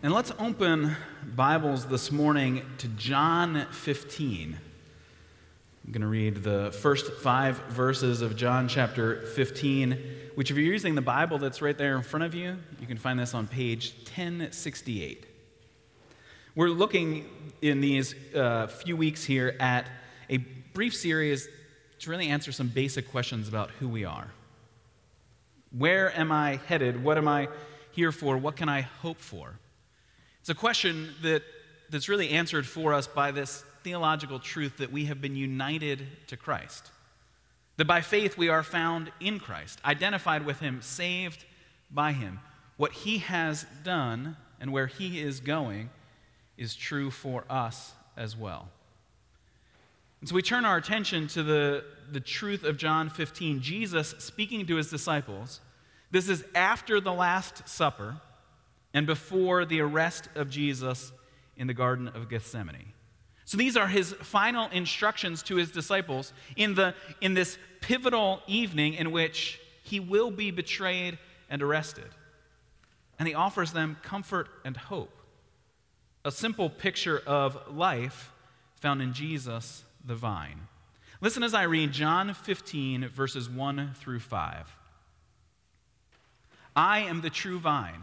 And let's open Bibles this morning to John 15. I'm going to read the first five verses of John chapter 15, which, if you're using the Bible that's right there in front of you, you can find this on page 1068. We're looking in these uh, few weeks here at a brief series to really answer some basic questions about who we are. Where am I headed? What am I here for? What can I hope for? It's a question that, that's really answered for us by this theological truth that we have been united to Christ. That by faith we are found in Christ, identified with Him, saved by Him. What He has done and where He is going is true for us as well. And so we turn our attention to the, the truth of John 15. Jesus speaking to his disciples. This is after the Last Supper and before the arrest of Jesus in the Garden of Gethsemane. So these are his final instructions to his disciples in, the, in this pivotal evening in which he will be betrayed and arrested. And he offers them comfort and hope. A simple picture of life found in Jesus, the vine. Listen as I read John 15, verses 1 through 5. I am the true vine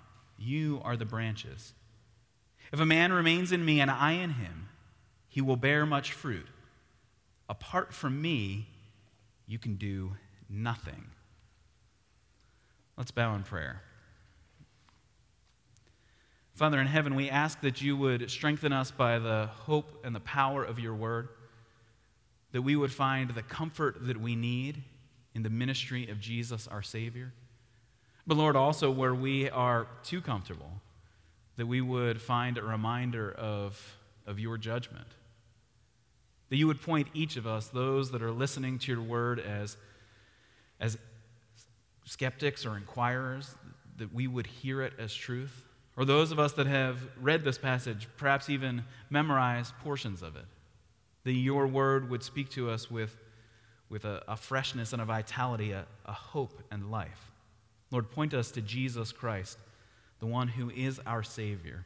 you are the branches. If a man remains in me and I in him, he will bear much fruit. Apart from me, you can do nothing. Let's bow in prayer. Father in heaven, we ask that you would strengthen us by the hope and the power of your word, that we would find the comfort that we need in the ministry of Jesus, our Savior. But Lord, also where we are too comfortable, that we would find a reminder of, of your judgment. That you would point each of us, those that are listening to your word, as, as skeptics or inquirers, that we would hear it as truth. Or those of us that have read this passage, perhaps even memorized portions of it, that your word would speak to us with, with a, a freshness and a vitality, a, a hope and life. Lord, point us to Jesus Christ, the one who is our Savior.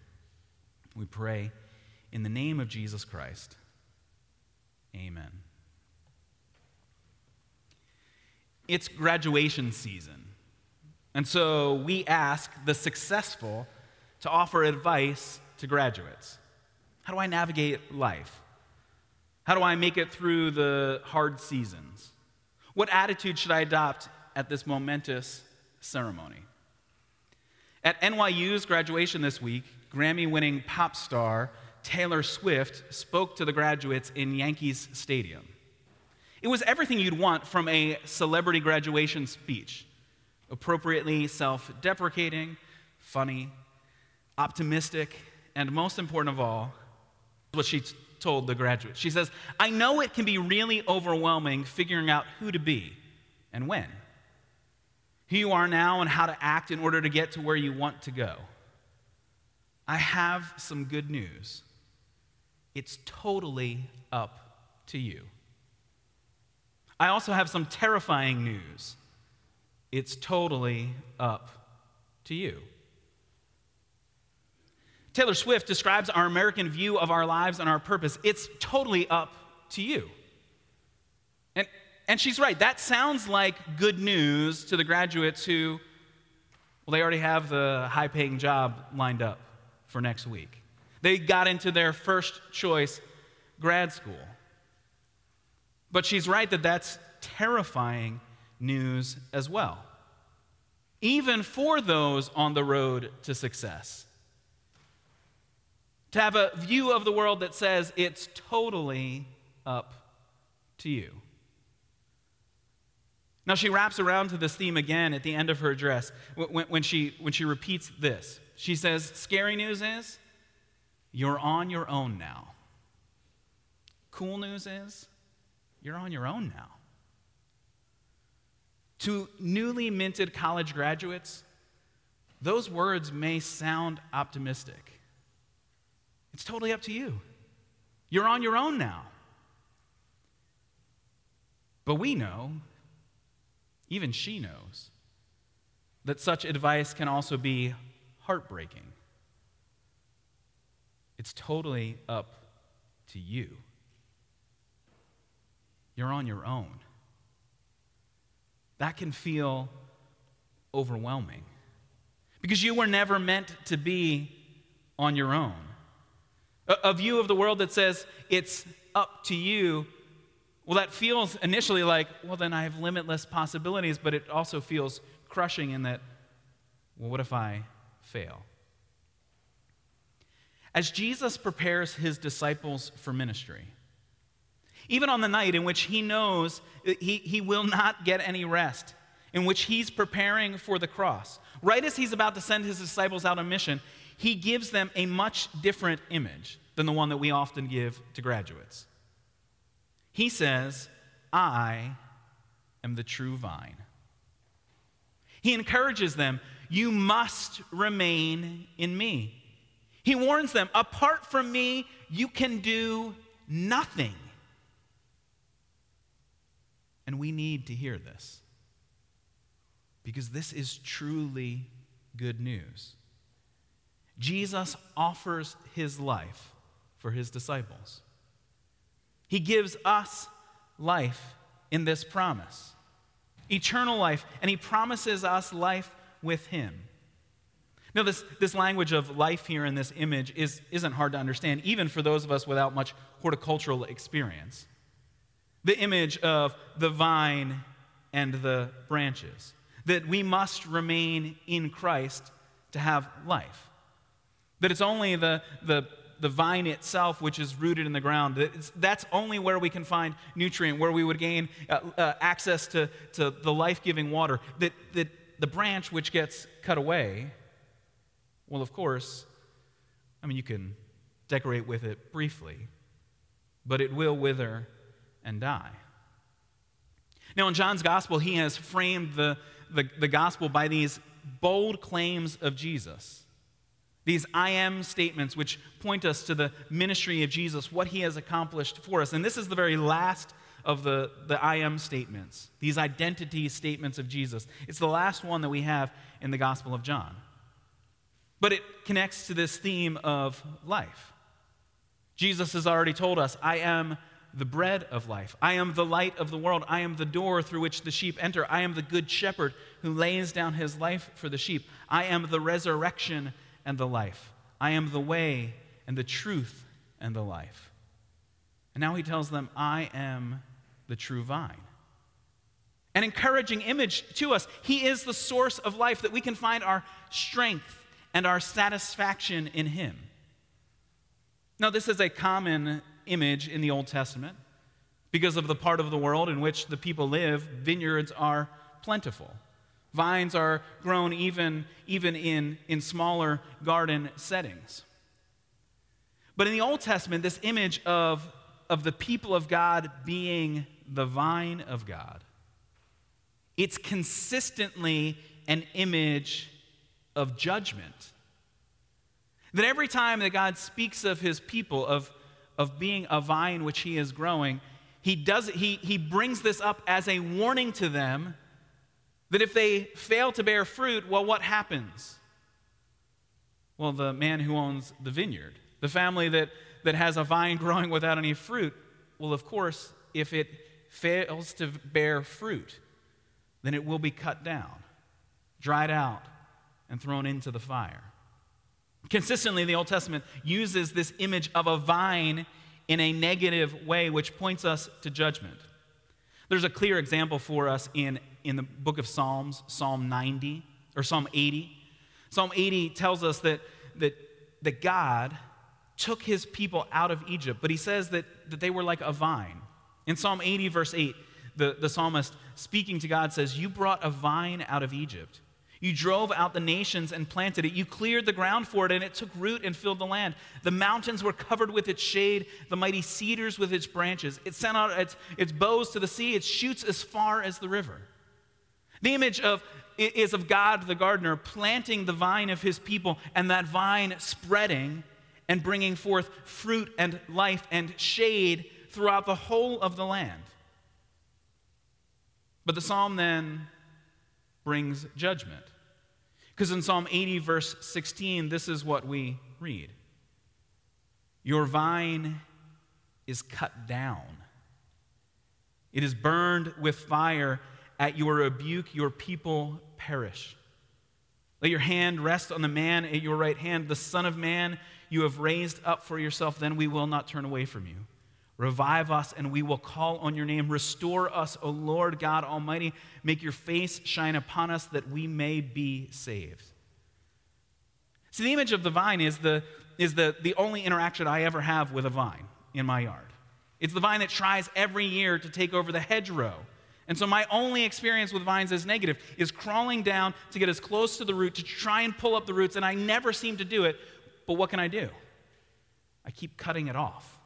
We pray in the name of Jesus Christ. Amen. It's graduation season. And so we ask the successful to offer advice to graduates. How do I navigate life? How do I make it through the hard seasons? What attitude should I adopt at this momentous ceremony. At NYU's graduation this week, Grammy winning pop star Taylor Swift spoke to the graduates in Yankees Stadium. It was everything you'd want from a celebrity graduation speech appropriately self deprecating, funny, optimistic, and most important of all, what she told the graduates. She says, I know it can be really overwhelming figuring out who to be and when who you are now and how to act in order to get to where you want to go. I have some good news. It's totally up to you. I also have some terrifying news. It's totally up to you. Taylor Swift describes our American view of our lives and our purpose. It's totally up to you. And and she's right. That sounds like good news to the graduates who, well, they already have the high paying job lined up for next week. They got into their first choice grad school. But she's right that that's terrifying news as well, even for those on the road to success. To have a view of the world that says it's totally up to you. Now, she wraps around to this theme again at the end of her address when, when, she, when she repeats this She says, Scary news is you're on your own now. Cool news is you're on your own now. To newly minted college graduates, those words may sound optimistic. It's totally up to you. You're on your own now. But we know, even she knows, that such advice can also be heartbreaking. It's totally up to you. You're on your own. That can feel overwhelming because you were never meant to be on your own. A, view of the world that says it's up to you, well, that feels initially like, well, then I have limitless possibilities, but it also feels crushing in that, well, what if I fail? As Jesus prepares his disciples for ministry, even on the night in which he knows he, he will not get any rest, in which he's preparing for the cross, right as he's about to send his disciples out on mission, he gives them a much different image than the one that we often give to graduates. He says, I am the true vine. He encourages them, You must remain in me. He warns them, Apart from me, you can do nothing. And we need to hear this because this is truly good news. Jesus offers his life for his disciples. He gives us life in this promise eternal life, and he promises us life with him. Now, this, this language of life here in this image is, isn't hard to understand, even for those of us without much horticultural experience. The image of the vine and the branches, that we must remain in Christ to have life. That it's only the, the the vine itself, which is rooted in the ground. that's only where we can find nutrient, where we would gain uh, uh, access to, to the life giving water. That, that the branch which gets cut away, well, of course, I mean, you can decorate with it briefly, but it will wither and die. Now, in John's gospel, he has framed the, the, the gospel by these bold claims of Jesus. These I am statements, which point us to the ministry of Jesus, what he has accomplished for us. And this is the very last of the, the I am statements, these identity statements of Jesus. It's the last one that we have in the Gospel of John. But it connects to this theme of life. Jesus has already told us, I am the bread of life. I am the light of the world. I am the door through which the sheep enter. I am the good shepherd who lays down his life for the sheep. I am the resurrection and the life. I am the way and the truth and the life. And now he tells them, I am the true vine. An encouraging image to us. He is the source of life that we can find our strength and our satisfaction in him. Now, this is a common image in the Old Testament because of the part of the world in which the people live, vineyards are plentiful. Vines are grown even, even in, in smaller garden settings. But in the Old Testament, this image of, of the people of God being the vine of God, it's consistently an image of judgment. That every time that God speaks of his people, of, of being a vine which he is growing, he, does, he, he brings this up as a warning to them that if they fail to bear fruit, well, what happens? Well, the man who owns the vineyard, the family that, that has a vine growing without any fruit, well, of course, if it fails to bear fruit, then it will be cut down, dried out, and thrown into the fire. Consistently, the Old Testament uses this image of a vine in a negative way, which points us to judgment. There's a clear example for us in in the book of Psalms, Psalm 90 or Psalm 80. Psalm 80 tells us that, that, that God took his people out of Egypt, but he says that, that they were like a vine. In Psalm 80, verse 8, the, the psalmist speaking to God says, You brought a vine out of Egypt. You drove out the nations and planted it. You cleared the ground for it, and it took root and filled the land. The mountains were covered with its shade, the mighty cedars with its branches. It sent out its, its boughs to the sea, its shoots as far as the river. The image of is of God the gardener planting the vine of his people, and that vine spreading and bringing forth fruit and life and shade throughout the whole of the land. But the psalm then brings judgment. Because in Psalm 80, verse 16, this is what we read Your vine is cut down, it is burned with fire. At your rebuke, your people perish. Let your hand rest on the man at your right hand, the Son of Man you have raised up for yourself, then we will not turn away from you. Revive us, and we will call on your name. Restore us, O Lord God Almighty. Make your face shine upon us that we may be saved. See, the image of the vine is, the, is the, the only interaction I ever have with a vine in my yard. It's the vine that tries every year to take over the hedgerow. And so, my only experience with vines is negative, is crawling down to get as close to the root to try and pull up the roots, and I never seem to do it. But what can I do? I keep cutting it off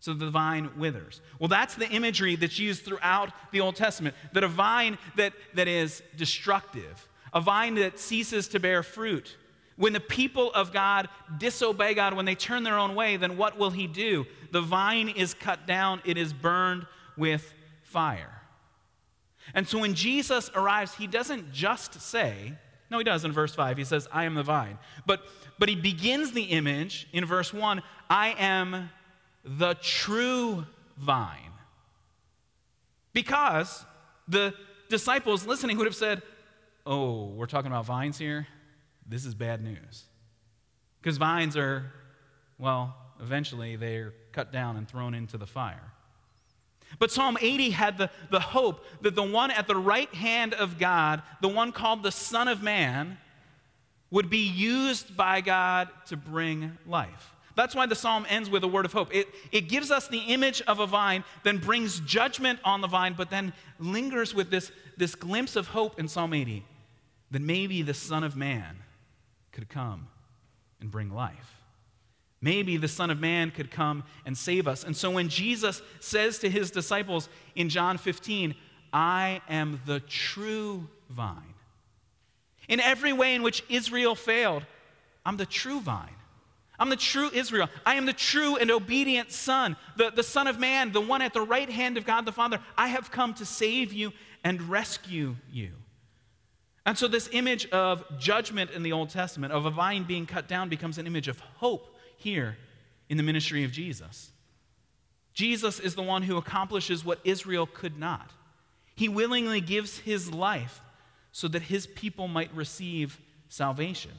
so the vine withers. Well, that's the imagery that's used throughout the Old Testament that a vine that, that is destructive, a vine that ceases to bear fruit. When the people of God disobey God, when they turn their own way, then what will He do? The vine is cut down, it is burned with fire. And so when Jesus arrives, He doesn't just say, no, He does in verse 5, He says, I am the vine. But, but He begins the image in verse 1 I am the true vine. Because the disciples listening would have said, Oh, we're talking about vines here? This is bad news. Because vines are, well, eventually they're cut down and thrown into the fire. But Psalm 80 had the, the hope that the one at the right hand of God, the one called the Son of Man, would be used by God to bring life. That's why the psalm ends with a word of hope. It, it gives us the image of a vine, then brings judgment on the vine, but then lingers with this, this glimpse of hope in Psalm 80 that maybe the Son of Man could come and bring life. Maybe the Son of Man could come and save us. And so when Jesus says to his disciples in John 15, I am the true vine, in every way in which Israel failed, I'm the true vine. I'm the true Israel. I am the true and obedient Son, the, the Son of Man, the one at the right hand of God the Father. I have come to save you and rescue you. And so, this image of judgment in the Old Testament, of a vine being cut down, becomes an image of hope here in the ministry of Jesus. Jesus is the one who accomplishes what Israel could not. He willingly gives his life so that his people might receive salvation.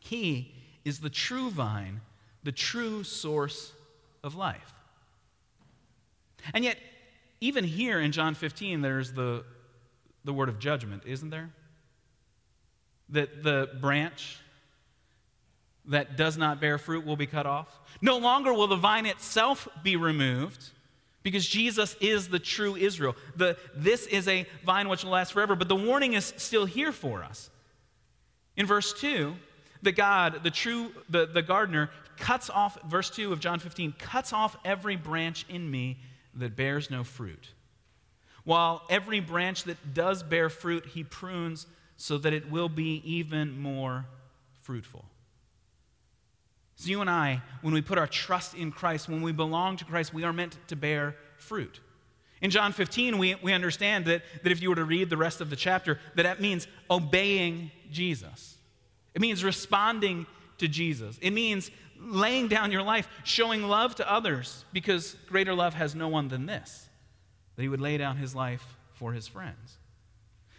He is the true vine, the true source of life. And yet, even here in John 15, there's the, the word of judgment, isn't there? That the branch that does not bear fruit will be cut off. No longer will the vine itself be removed because Jesus is the true Israel. The, this is a vine which will last forever, but the warning is still here for us. In verse 2, the God, the true, the, the gardener, cuts off, verse 2 of John 15, cuts off every branch in me that bears no fruit. While every branch that does bear fruit, he prunes so that it will be even more fruitful. So, you and I, when we put our trust in Christ, when we belong to Christ, we are meant to bear fruit. In John 15, we, we understand that, that if you were to read the rest of the chapter, that that means obeying Jesus. It means responding to Jesus. It means laying down your life, showing love to others, because greater love has no one than this that he would lay down his life for his friends.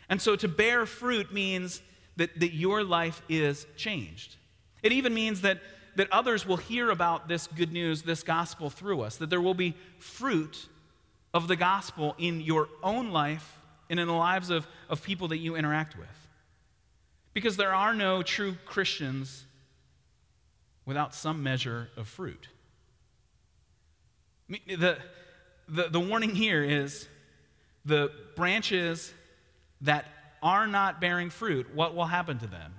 And so to bear fruit means that, that your life is changed. It even means that, that others will hear about this good news, this gospel through us, that there will be fruit of the gospel in your own life and in the lives of, of people that you interact with. Because there are no true Christians without some measure of fruit. The, the, the warning here is the branches that are not bearing fruit, what will happen to them?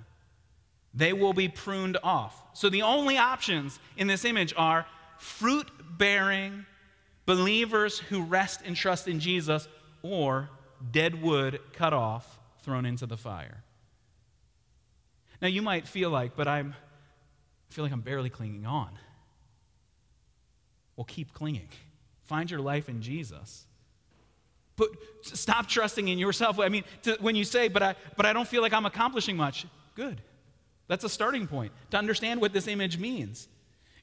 They will be pruned off. So the only options in this image are fruit bearing believers who rest and trust in Jesus, or dead wood cut off, thrown into the fire. Now you might feel like, but I'm I feel like I'm barely clinging on. Well, keep clinging. Find your life in Jesus. But stop trusting in yourself. I mean, to, when you say, but I, but I don't feel like I'm accomplishing much, good. That's a starting point to understand what this image means.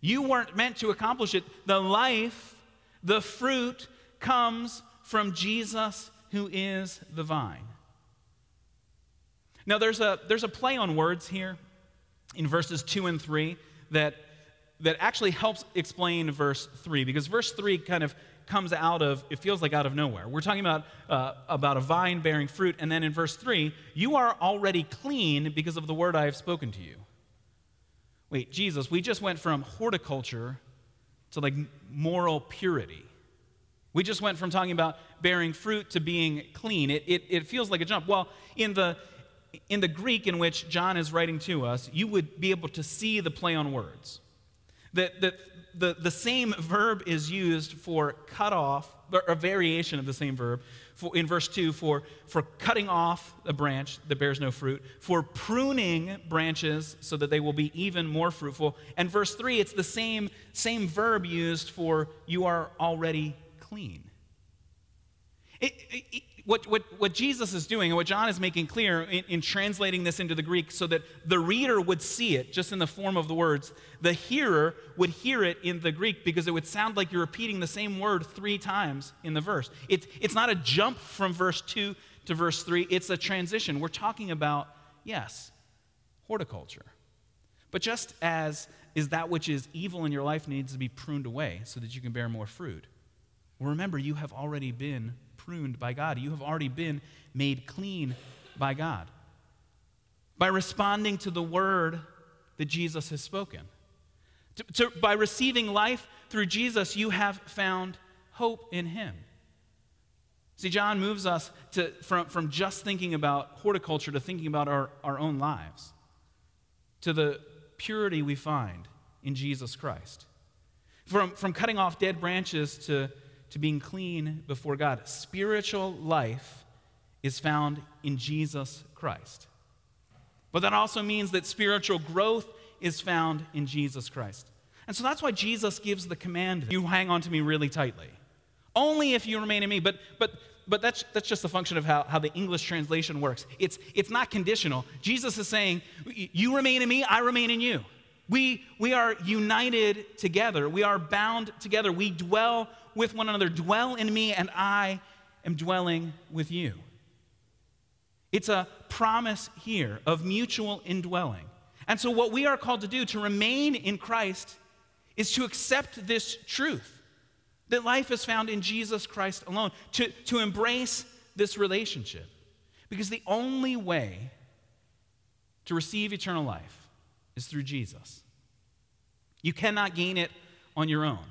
You weren't meant to accomplish it. The life, the fruit, comes from Jesus, who is the vine. Now, there's a, there's a play on words here in verses 2 and 3 that, that actually helps explain verse 3, because verse 3 kind of comes out of, it feels like out of nowhere. We're talking about, uh, about a vine bearing fruit, and then in verse 3, you are already clean because of the word I have spoken to you. Wait, Jesus, we just went from horticulture to like moral purity. We just went from talking about bearing fruit to being clean. It, it, it feels like a jump. Well, in the, in the Greek in which John is writing to us, you would be able to see the play on words. That, that the, the same verb is used for cut off, or a variation of the same verb, for, in verse 2 for, for cutting off a branch that bears no fruit, for pruning branches so that they will be even more fruitful. And verse 3, it's the same, same verb used for you are already clean. It, it, what, what, what Jesus is doing and what John is making clear in, in, translating this into the Greek so that the reader would see it just in the form of the words, the hearer would hear it in the Greek because it would sound like you're repeating the same word three times in the verse. It, it's not a jump from verse 2 to verse 3, it's a transition. We're talking about, yes, horticulture. But just as is that which is evil in your life needs to be pruned away so that you can bear more fruit, well, remember, you have already been pruned by God. You have already been made clean by God. By responding to the word that Jesus has spoken. To, to, by receiving life through Jesus, you have found hope in Him. See, John moves us to, from, from just thinking about horticulture to thinking about our, our own lives, to the purity we find in Jesus Christ. From, from cutting off dead branches to to being clean before God. Spiritual life is found in Jesus Christ. But that also means that spiritual growth is found in Jesus Christ. And so that's why Jesus gives the command you hang on to me really tightly. Only if you remain in me. But, but, but that's, that's just a function of how, how the English translation works. It's, it's not conditional. Jesus is saying, You remain in me, I remain in you. We, we are united together. We are bound together. We dwell with one another. Dwell in me, and I am dwelling with you. It's a promise here of mutual indwelling. And so, what we are called to do to remain in Christ is to accept this truth that life is found in Jesus Christ alone, to, to embrace this relationship. Because the only way to receive eternal life is through Jesus. You cannot gain it on your own.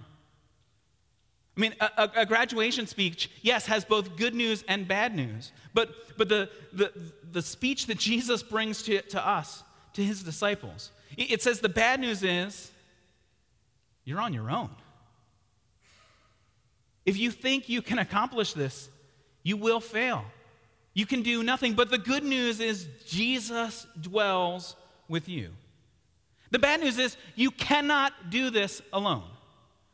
I mean, a, a, graduation speech, yes, has both good news and bad news. But, but the, the, the speech that Jesus brings to, to us, to his disciples, it, says the bad news is you're on your own. If you think you can accomplish this, you will fail. You can do nothing. But the good news is Jesus dwells with you. The bad news is you cannot do this alone.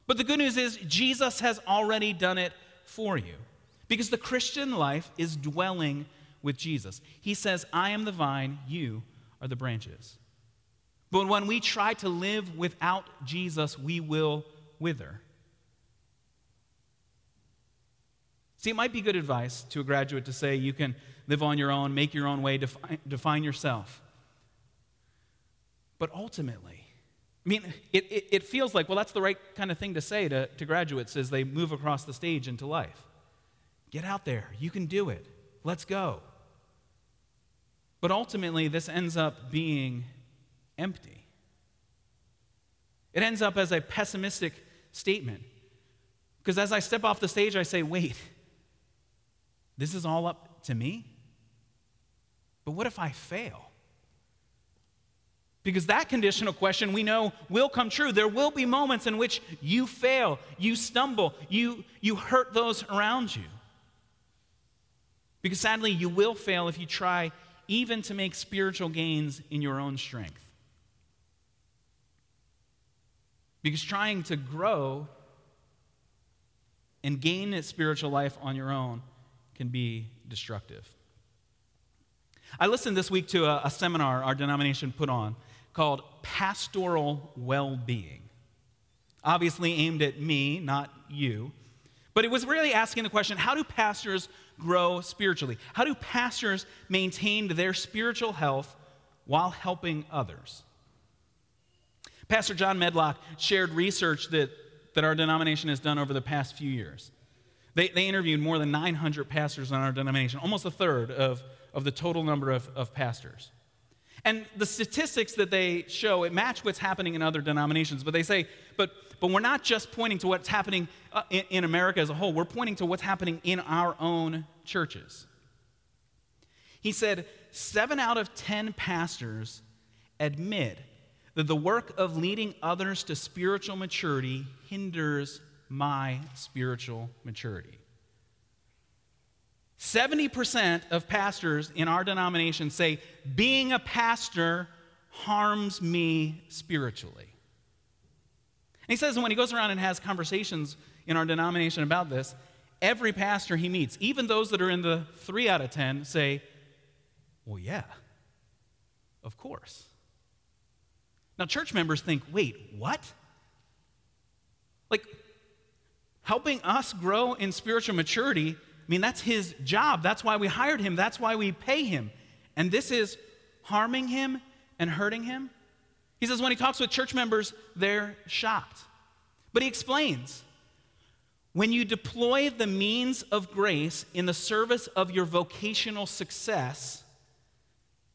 But the good news is, Jesus has already done it for you. Because the Christian life is dwelling with Jesus. He says, I am the vine, you are the branches. But when we try to live without Jesus, we will wither. See, it might be good advice to a graduate to say you can live on your own, make your own way, define, define yourself. But ultimately, I mean, it, it, it, feels like, well, that's the right kind of thing to say to, to graduates as they move across the stage into life. Get out there. You can do it. Let's go. But ultimately, this ends up being empty. It ends up as a pessimistic statement. Because as I step off the stage, I say, wait, this is all up to me? But what if I fail? Because that conditional question we know will come true. There will be moments in which you fail, you stumble, you, you hurt those around you. Because sadly, you will fail if you try even to make spiritual gains in your own strength. Because trying to grow and gain a spiritual life on your own can be destructive. I listened this week to a, a seminar our denomination put on called Pastoral Well Being. Obviously aimed at me, not you. But it was really asking the question how do pastors grow spiritually? How do pastors maintain their spiritual health while helping others? Pastor John Medlock shared research that, that our denomination has done over the past few years. They, they interviewed more than 900 pastors in our denomination, almost a third of, of the total number of, of pastors. And the statistics that they show, it match what's happening in other denominations. But they say, but, but we're not just pointing to what's happening uh, in, in America as a whole, we're pointing to what's happening in our own churches. He said, seven out of 10 pastors admit that the work of leading others to spiritual maturity hinders my spiritual maturity. 70% of pastors in our denomination say being a pastor harms me spiritually. And he says when he goes around and has conversations in our denomination about this, every pastor he meets, even those that are in the three out of 10, say, Well, yeah, of course. Now, church members think, Wait, what? Like, helping us grow in spiritual maturity I mean, that's his job. That's why we hired him. That's why we pay him. And this is harming him and hurting him. He says when he talks with church members, they're shocked. But he explains when you deploy the means of grace in the service of your vocational success,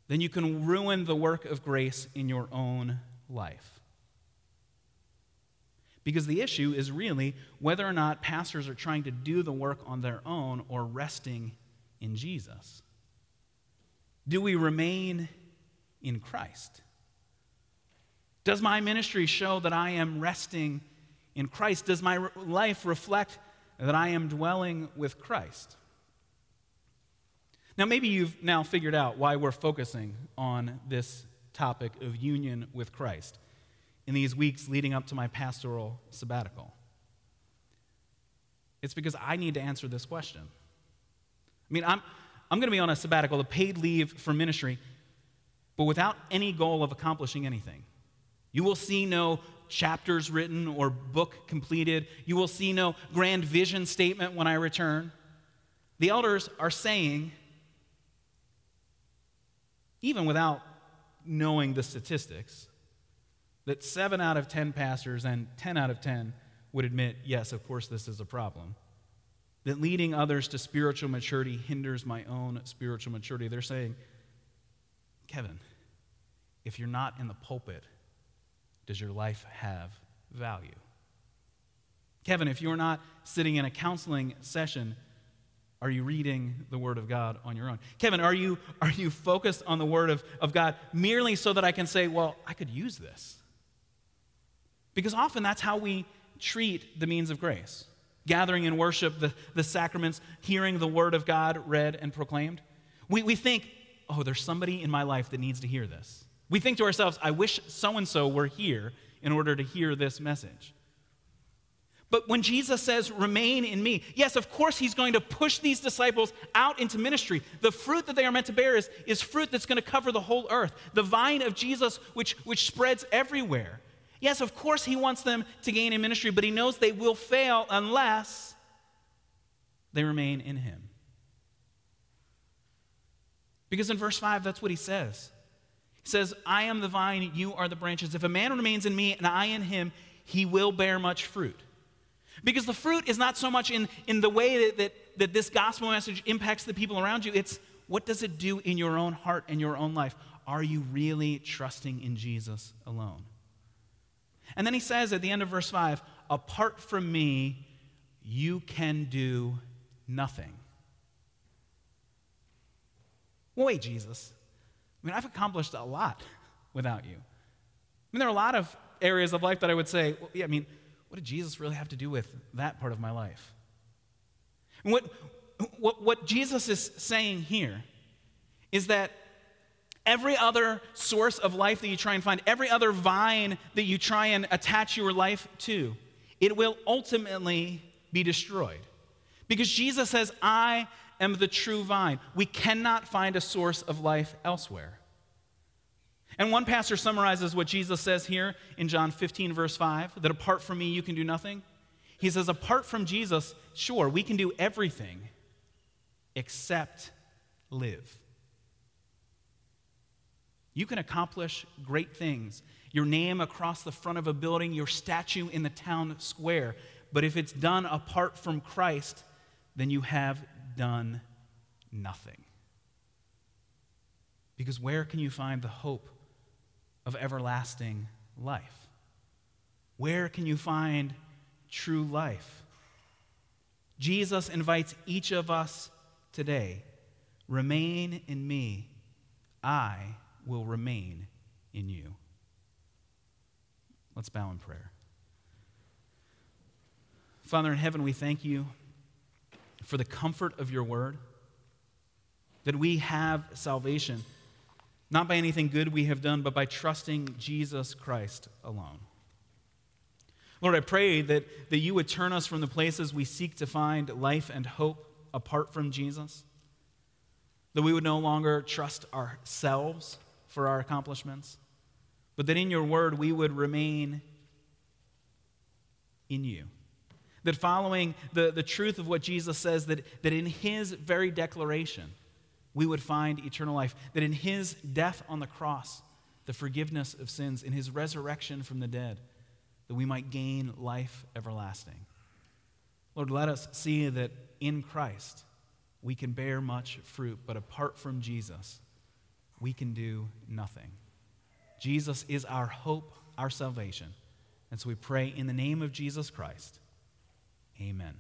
then you can ruin the work of grace in your own life. Because the issue is really whether or not pastors are trying to do the work on their own or resting in Jesus. Do we remain in Christ? Does my ministry show that I am resting in Christ? Does my life reflect that I am dwelling with Christ? Now, maybe you've now figured out why we're focusing on this topic of union with Christ in these weeks leading up to my pastoral sabbatical? It's because I need to answer this question. I mean, I'm, I'm going to be on a sabbatical, a paid leave for ministry, but without any goal of accomplishing anything. You will see no chapters written or book completed. You will see no grand vision statement when I return. The elders are saying, even without knowing the statistics, that seven out of 10 pastors and 10 out of 10 would admit, yes, of course, this is a problem. That leading others to spiritual maturity hinders my own spiritual maturity. They're saying, Kevin, if you're not in the pulpit, does your life have value? Kevin, if you're not sitting in a counseling session, are you reading the Word of God on your own? Kevin, are you, are you focused on the Word of, of God merely so that I can say, well, I could use this? Because often that's how we treat the means of grace gathering in worship, the, the sacraments, hearing the word of God read and proclaimed. We, we think, oh, there's somebody in my life that needs to hear this. We think to ourselves, I wish so and so were here in order to hear this message. But when Jesus says, remain in me, yes, of course, he's going to push these disciples out into ministry. The fruit that they are meant to bear is, is fruit that's going to cover the whole earth. The vine of Jesus, which, which spreads everywhere. Yes, of course, he wants them to gain in ministry, but he knows they will fail unless they remain in him. Because in verse 5, that's what he says. He says, I am the vine, you are the branches. If a man remains in me and I in him, he will bear much fruit. Because the fruit is not so much in, in the way that, that, that this gospel message impacts the people around you, it's what does it do in your own heart and your own life? Are you really trusting in Jesus alone? And then he says at the end of verse 5 Apart from me, you can do nothing. Well, wait, Jesus. I mean, I've accomplished a lot without you. I mean, there are a lot of areas of life that I would say, well, yeah, I mean, what did Jesus really have to do with that part of my life? And what, what, what Jesus is saying here is that every other source of life that you try and find, every other vine that you try and attach your life to, it will ultimately be destroyed. Because Jesus says, I am the true vine. We cannot find a source of life elsewhere. And one pastor summarizes what Jesus says here in John 15, verse 5 that apart from me, you can do nothing. He says, apart from Jesus, sure, we can do everything except live. You can accomplish great things. Your name across the front of a building, your statue in the town square. But if it's done apart from Christ, then you have done nothing. Because where can you find the hope of everlasting life? Where can you find true life? Jesus invites each of us today remain in me, I will remain in you. Let's bow in prayer. Father in heaven, we thank you for the comfort of your word, that we have salvation, not by anything good we have done, but by trusting Jesus Christ alone. Lord, I pray that, that you would turn us from the places we seek to find life and hope apart from Jesus, that we would no longer trust ourselves for our accomplishments, but that in your word we would remain in you. That following the, the truth of what Jesus says, that, that in his very declaration, we would find eternal life. That in his death on the cross, the forgiveness of sins, in his resurrection from the dead, that we might gain life everlasting. Lord, let us see that in Christ we can bear much fruit, but apart from Jesus, we can do nothing. Jesus is our hope, our salvation. And so we pray in the name of Jesus Christ. Amen.